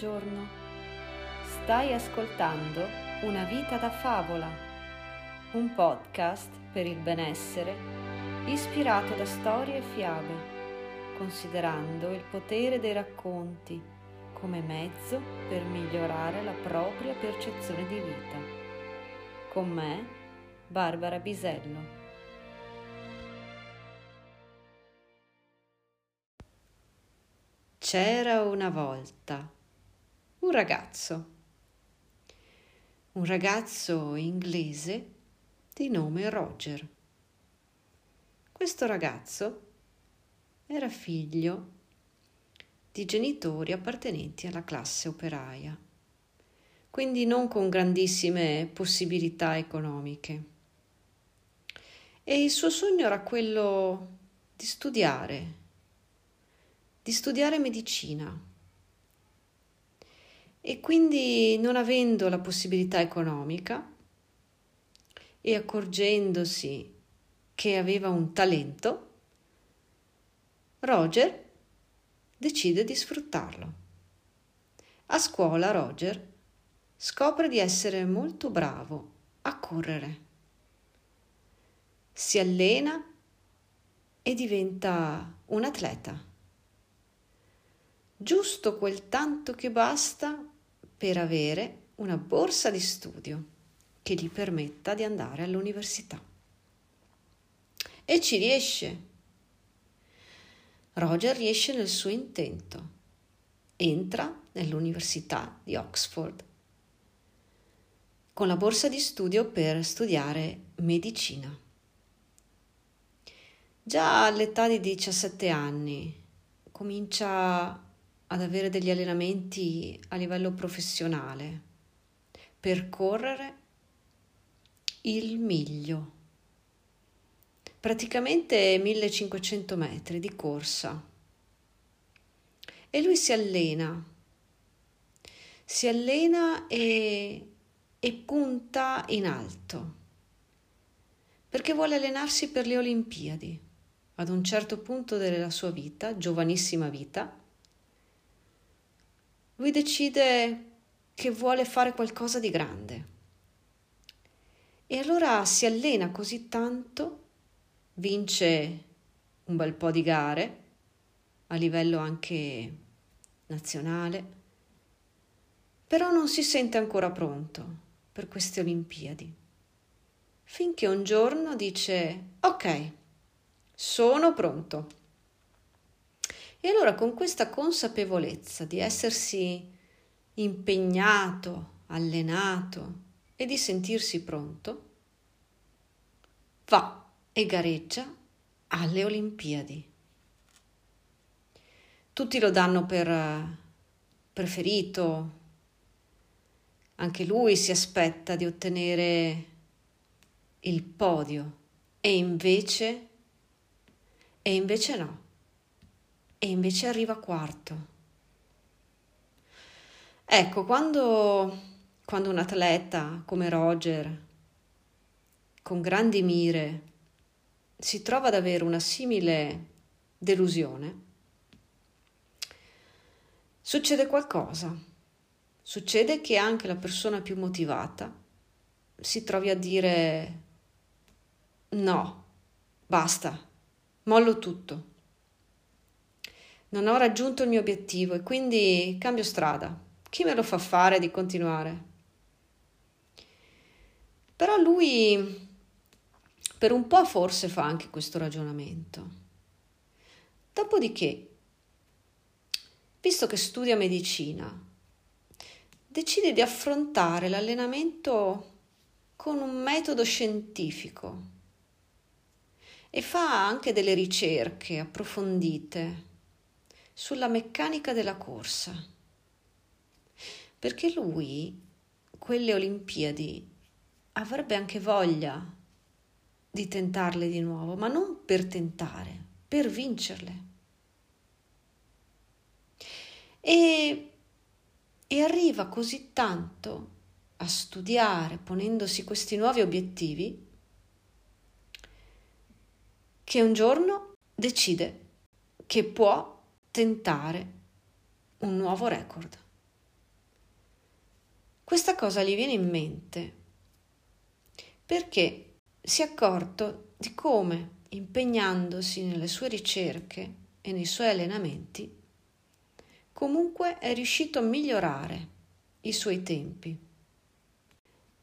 buongiorno. Stai ascoltando Una vita da favola, un podcast per il benessere ispirato da storie e fiabe, considerando il potere dei racconti come mezzo per migliorare la propria percezione di vita. Con me, Barbara Bisello. C'era una volta un ragazzo, un ragazzo inglese di nome Roger. Questo ragazzo era figlio di genitori appartenenti alla classe operaia, quindi non con grandissime possibilità economiche. E il suo sogno era quello di studiare di studiare medicina. E quindi non avendo la possibilità economica e accorgendosi che aveva un talento, Roger decide di sfruttarlo. A scuola Roger scopre di essere molto bravo a correre. Si allena e diventa un atleta giusto quel tanto che basta per avere una borsa di studio che gli permetta di andare all'università. E ci riesce. Roger riesce nel suo intento. Entra nell'università di Oxford con la borsa di studio per studiare medicina. Già all'età di 17 anni comincia ad avere degli allenamenti a livello professionale per correre il miglio, praticamente 1500 metri di corsa. E lui si allena, si allena e, e punta in alto, perché vuole allenarsi per le Olimpiadi. Ad un certo punto della sua vita, giovanissima vita, lui decide che vuole fare qualcosa di grande. E allora si allena così tanto, vince un bel po' di gare a livello anche nazionale, però non si sente ancora pronto per queste Olimpiadi. Finché un giorno dice ok, sono pronto. E allora con questa consapevolezza di essersi impegnato, allenato e di sentirsi pronto, va e gareggia alle Olimpiadi. Tutti lo danno per preferito, anche lui si aspetta di ottenere il podio. E invece, e invece no e invece arriva quarto. Ecco, quando, quando un atleta come Roger, con grandi mire, si trova ad avere una simile delusione, succede qualcosa. Succede che anche la persona più motivata si trovi a dire no, basta, mollo tutto non ho raggiunto il mio obiettivo e quindi cambio strada. Chi me lo fa fare di continuare? Però lui per un po' forse fa anche questo ragionamento. Dopodiché, visto che studia medicina, decide di affrontare l'allenamento con un metodo scientifico e fa anche delle ricerche approfondite sulla meccanica della corsa. Perché lui, quelle Olimpiadi, avrebbe anche voglia di tentarle di nuovo, ma non per tentare, per vincerle. E, e arriva così tanto a studiare, ponendosi questi nuovi obiettivi, che un giorno decide che può tentare un nuovo record. Questa cosa gli viene in mente perché si è accorto di come, impegnandosi nelle sue ricerche e nei suoi allenamenti, comunque è riuscito a migliorare i suoi tempi.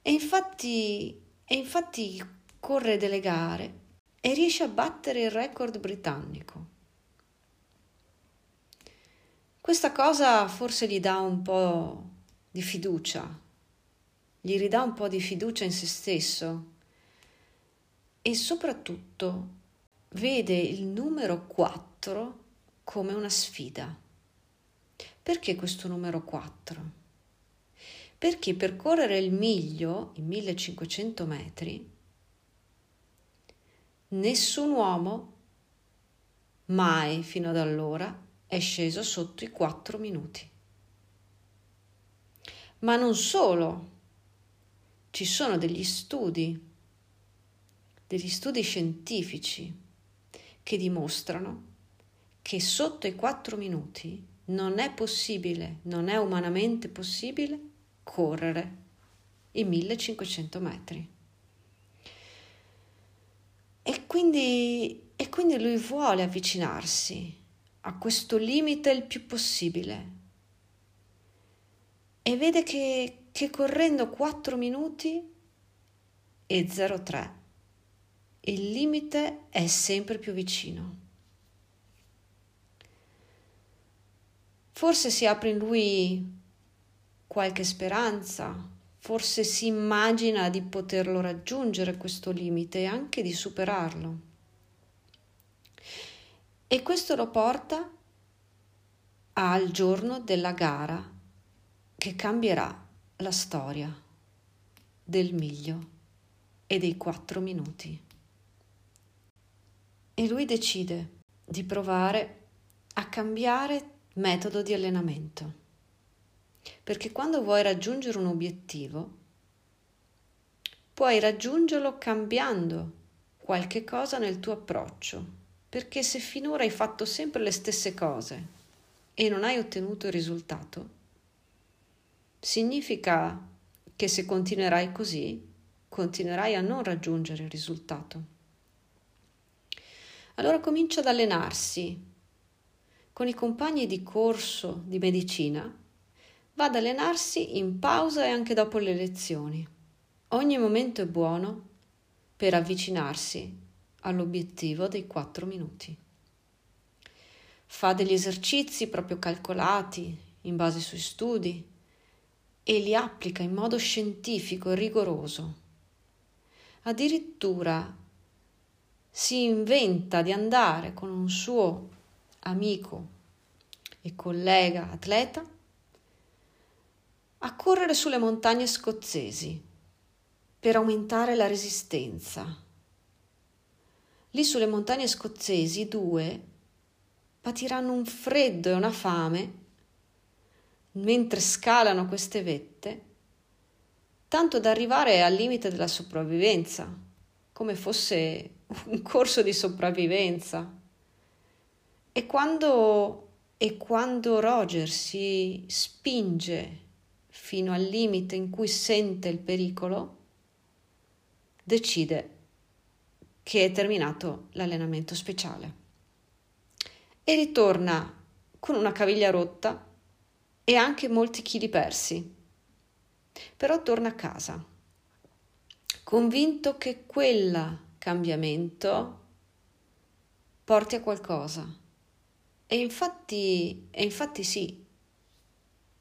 E infatti, e infatti corre delle gare e riesce a battere il record britannico. Questa cosa forse gli dà un po' di fiducia, gli ridà un po' di fiducia in se stesso e soprattutto vede il numero 4 come una sfida. Perché questo numero 4? Perché percorrere il miglio, i 1500 metri, nessun uomo mai fino ad allora è sceso sotto i 4 minuti. Ma non solo, ci sono degli studi, degli studi scientifici che dimostrano che sotto i 4 minuti non è possibile, non è umanamente possibile correre i 1500 metri. E quindi, e quindi lui vuole avvicinarsi a questo limite il più possibile e vede che, che correndo 4 minuti e 03 il limite è sempre più vicino. Forse si apre in lui qualche speranza, forse si immagina di poterlo raggiungere questo limite e anche di superarlo. E questo lo porta al giorno della gara che cambierà la storia del miglio e dei quattro minuti. E lui decide di provare a cambiare metodo di allenamento. Perché quando vuoi raggiungere un obiettivo, puoi raggiungerlo cambiando qualche cosa nel tuo approccio. Perché se finora hai fatto sempre le stesse cose e non hai ottenuto il risultato, significa che se continuerai così, continuerai a non raggiungere il risultato. Allora comincia ad allenarsi con i compagni di corso di medicina, va ad allenarsi in pausa e anche dopo le lezioni. Ogni momento è buono per avvicinarsi all'obiettivo dei 4 minuti. Fa degli esercizi proprio calcolati in base ai suoi studi e li applica in modo scientifico e rigoroso. Addirittura si inventa di andare con un suo amico e collega atleta a correre sulle montagne scozzesi per aumentare la resistenza. Lì sulle montagne scozzesi due patiranno un freddo e una fame mentre scalano queste vette, tanto da arrivare al limite della sopravvivenza, come fosse un corso di sopravvivenza. E quando, e quando Roger si spinge fino al limite in cui sente il pericolo, decide che è terminato l'allenamento speciale e ritorna con una caviglia rotta e anche molti chili persi. Però torna a casa, convinto che quel cambiamento porti a qualcosa. E infatti, e infatti sì,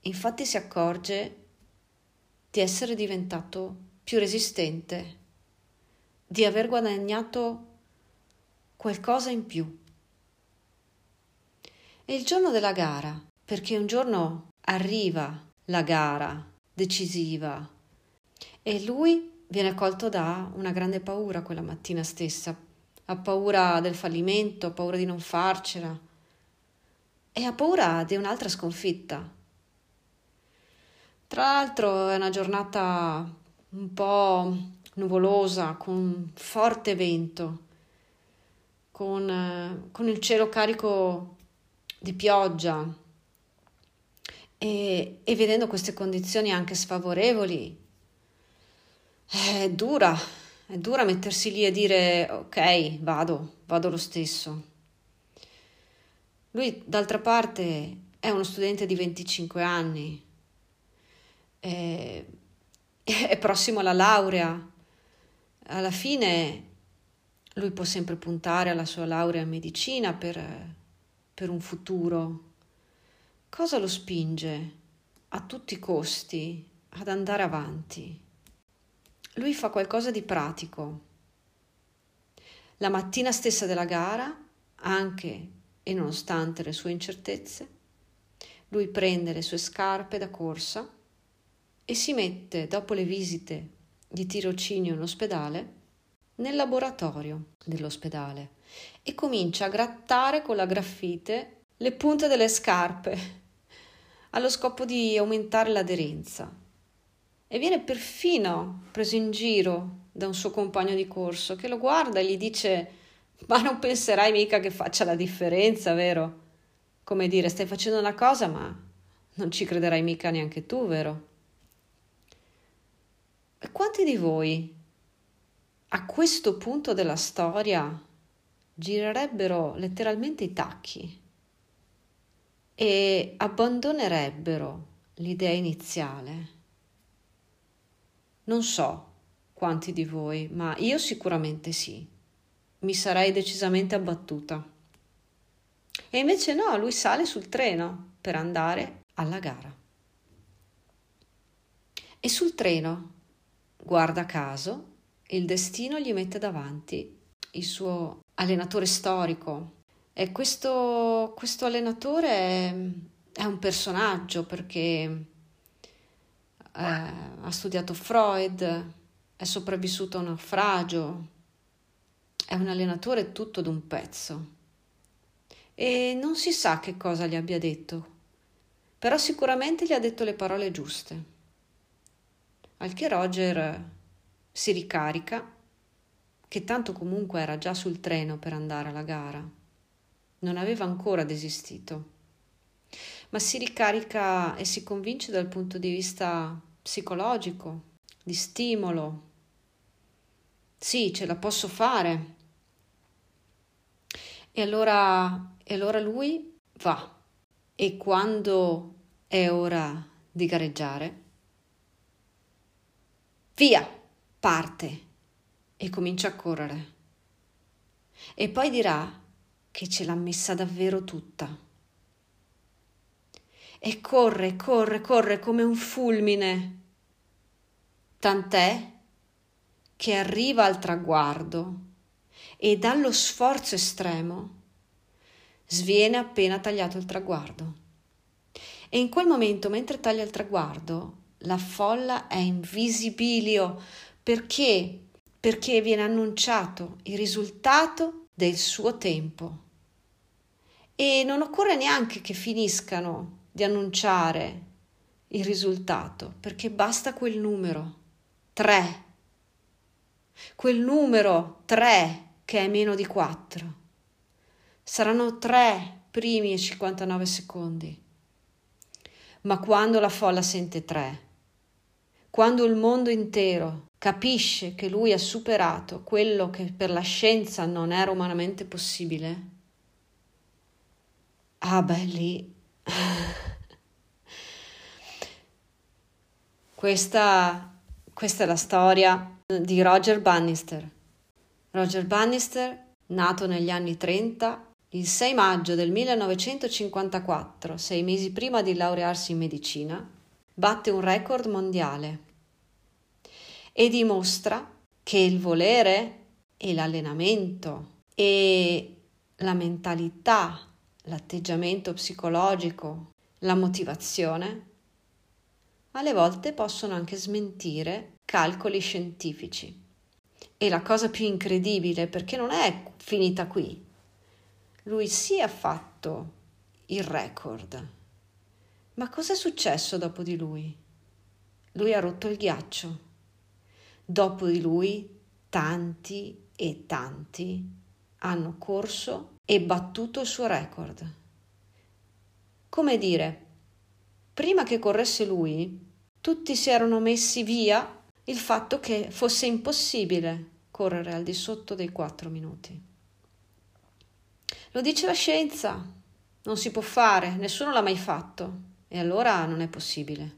infatti si accorge di essere diventato più resistente, di aver guadagnato qualcosa in più. E il giorno della gara, perché un giorno arriva la gara decisiva e lui viene colto da una grande paura quella mattina stessa. Ha paura del fallimento, ha paura di non farcela e ha paura di un'altra sconfitta. Tra l'altro è una giornata un po' nuvolosa, con forte vento, con, con il cielo carico di pioggia e, e vedendo queste condizioni anche sfavorevoli, è dura, è dura mettersi lì e dire ok, vado, vado lo stesso. Lui, d'altra parte, è uno studente di 25 anni, è, è prossimo alla laurea. Alla fine lui può sempre puntare alla sua laurea in medicina per, per un futuro. Cosa lo spinge a tutti i costi ad andare avanti? Lui fa qualcosa di pratico. La mattina stessa della gara, anche e nonostante le sue incertezze, lui prende le sue scarpe da corsa e si mette, dopo le visite di tirocinio in ospedale, nel laboratorio dell'ospedale e comincia a grattare con la graffite le punte delle scarpe allo scopo di aumentare l'aderenza. E viene perfino preso in giro da un suo compagno di corso che lo guarda e gli dice ma non penserai mica che faccia la differenza, vero? Come dire, stai facendo una cosa, ma non ci crederai mica neanche tu, vero? Quanti di voi a questo punto della storia girerebbero letteralmente i tacchi e abbandonerebbero l'idea iniziale? Non so quanti di voi, ma io sicuramente sì mi sarei decisamente abbattuta. E invece no, lui sale sul treno per andare alla gara. E sul treno, guarda caso, il destino gli mette davanti il suo allenatore storico. E questo, questo allenatore è, è, un personaggio perché eh, ha studiato Freud, è sopravvissuto a un naufragio, è un allenatore tutto d'un pezzo. E non si sa che cosa gli abbia detto, però sicuramente gli ha detto le parole giuste. Al che Roger si ricarica, che tanto comunque era già sul treno per andare alla gara. Non aveva ancora desistito. Ma si ricarica e si convince dal punto di vista psicologico, di stimolo. Sì, ce la posso fare. E allora, e allora lui va e quando è ora di gareggiare, via, parte e comincia a correre. E poi dirà che ce l'ha messa davvero tutta. E corre, corre, corre come un fulmine. Tant'è che arriva al traguardo e dallo sforzo estremo sviene appena tagliato il traguardo. E in quel momento, mentre taglia il traguardo, la folla è in visibilio perché? Perché viene annunciato il risultato del suo tempo. E non occorre neanche che finiscano di annunciare il risultato, perché basta quel numero, tre. Quel numero tre che è meno di 4. Saranno 3 primi e 59 secondi. Ma quando la folla sente 3, quando il mondo intero capisce che lui ha superato quello che per la scienza non era umanamente possibile, ah beh lì... questa, questa è la storia di Roger Bannister. Roger Bannister, nato negli anni 30, il 6 maggio del 1954, sei mesi prima di laurearsi in medicina, batte un record mondiale e dimostra che il volere e l'allenamento e la mentalità, l'atteggiamento psicologico, la motivazione, alle volte possono anche smentire calcoli scientifici. E la cosa più incredibile, perché non è finita qui, lui sì ha fatto il record. Ma cosa è successo dopo di lui? Lui ha rotto il ghiaccio. Dopo di lui tanti e tanti hanno corso e battuto il suo record. Come dire, prima che corresse lui, tutti si erano messi via il fatto che fosse impossibile correre al di sotto dei quattro minuti. Lo dice la scienza, non si può fare, nessuno l'ha mai fatto e allora non è possibile.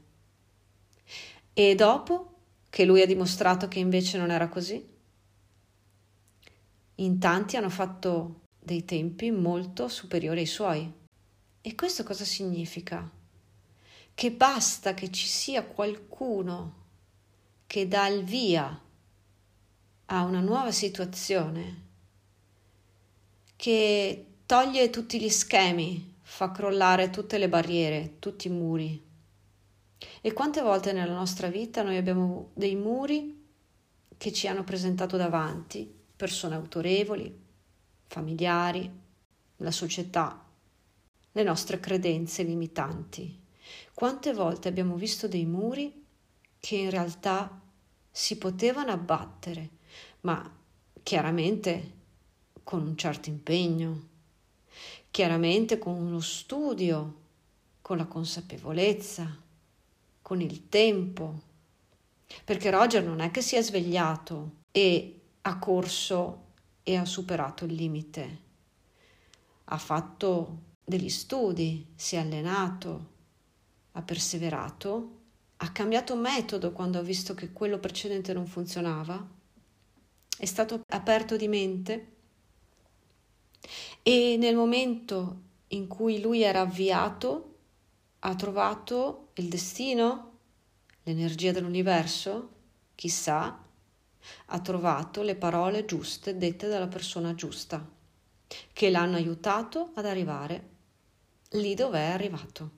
E dopo che lui ha dimostrato che invece non era così? In tanti hanno fatto dei tempi molto superiori ai suoi. E questo cosa significa? Che basta che ci sia qualcuno che dà il via a una nuova situazione, che toglie tutti gli schemi, fa crollare tutte le barriere, tutti i muri. E quante volte nella nostra vita noi abbiamo dei muri che ci hanno presentato davanti, persone autorevoli, familiari, la società, le nostre credenze limitanti. Quante volte abbiamo visto dei muri che in realtà si potevano abbattere, ma chiaramente con un certo impegno, chiaramente con uno studio, con la consapevolezza, con il tempo. Perché Roger non è che si è svegliato e ha corso e ha superato il limite. Ha fatto degli studi, si è allenato, ha perseverato, ha cambiato metodo quando ha visto che quello precedente non funzionava, è stato aperto di mente e nel momento in cui lui era avviato ha trovato il destino, l'energia dell'universo, chissà, ha trovato le parole giuste dette dalla persona giusta, che l'hanno aiutato ad arrivare lì dove è arrivato.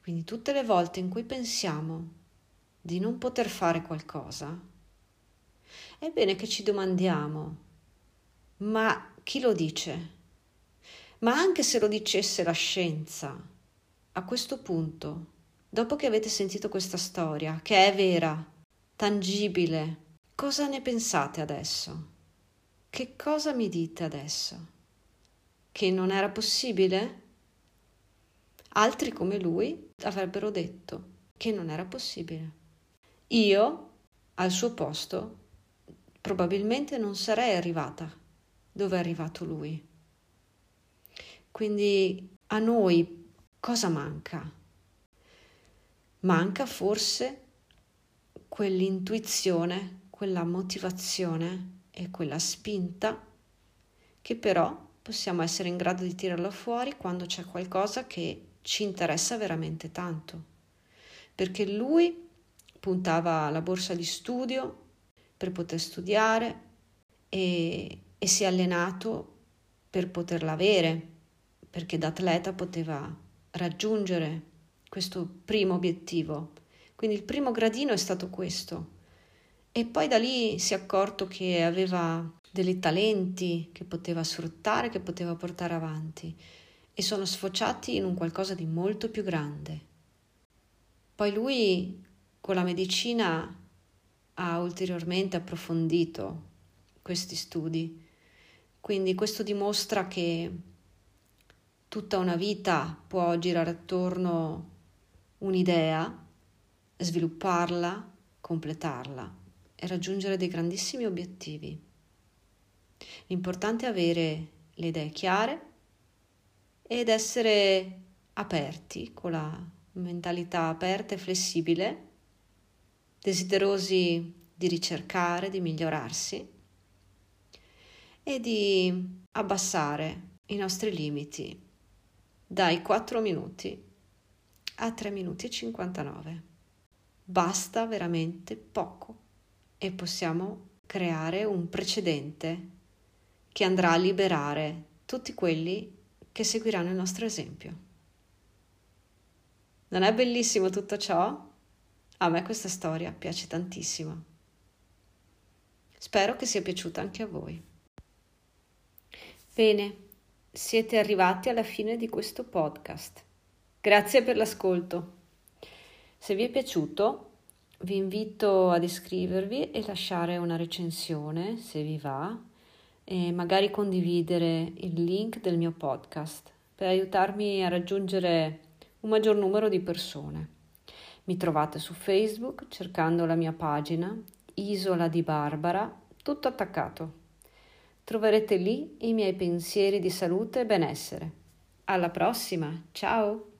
Quindi tutte le volte in cui pensiamo di non poter fare qualcosa, è bene che ci domandiamo, ma chi lo dice? Ma anche se lo dicesse la scienza, a questo punto, dopo che avete sentito questa storia, che è vera, tangibile, cosa ne pensate adesso? Che cosa mi dite adesso? Che non era possibile? Altri come lui avrebbero detto che non era possibile. Io, al suo posto, probabilmente non sarei arrivata dove è arrivato lui. Quindi a noi cosa manca? Manca forse quell'intuizione, quella motivazione e quella spinta che però possiamo essere in grado di tirarla fuori quando c'è qualcosa che ci interessa veramente tanto. Perché lui puntava alla borsa di studio per poter studiare e, e si è allenato per poterla avere, perché da atleta poteva raggiungere questo primo obiettivo quindi il primo gradino è stato questo. E poi da lì si è accorto che aveva dei talenti che poteva sfruttare, che poteva portare avanti e sono sfociati in un qualcosa di molto più grande. Poi lui con la medicina ha ulteriormente approfondito questi studi, quindi questo dimostra che tutta una vita può girare attorno un'idea svilupparla, completarla e raggiungere dei grandissimi obiettivi. L'importante è avere le idee chiare ed essere aperti, con la mentalità aperta e flessibile, desiderosi di ricercare, di migliorarsi e di abbassare i nostri limiti dai 4 minuti a 3 minuti e 59 basta veramente poco e possiamo creare un precedente che andrà a liberare tutti quelli che seguiranno il nostro esempio. Non è bellissimo tutto ciò? A me questa storia piace tantissimo. Spero che sia piaciuta anche a voi. Bene, siete arrivati alla fine di questo podcast. Grazie per l'ascolto. Se vi è piaciuto, vi invito ad iscrivervi e lasciare una recensione se vi va e magari condividere il link del mio podcast per aiutarmi a raggiungere un maggior numero di persone. Mi trovate su Facebook cercando la mia pagina Isola di Barbara, tutto attaccato. Troverete lì i miei pensieri di salute e benessere. Alla prossima, ciao!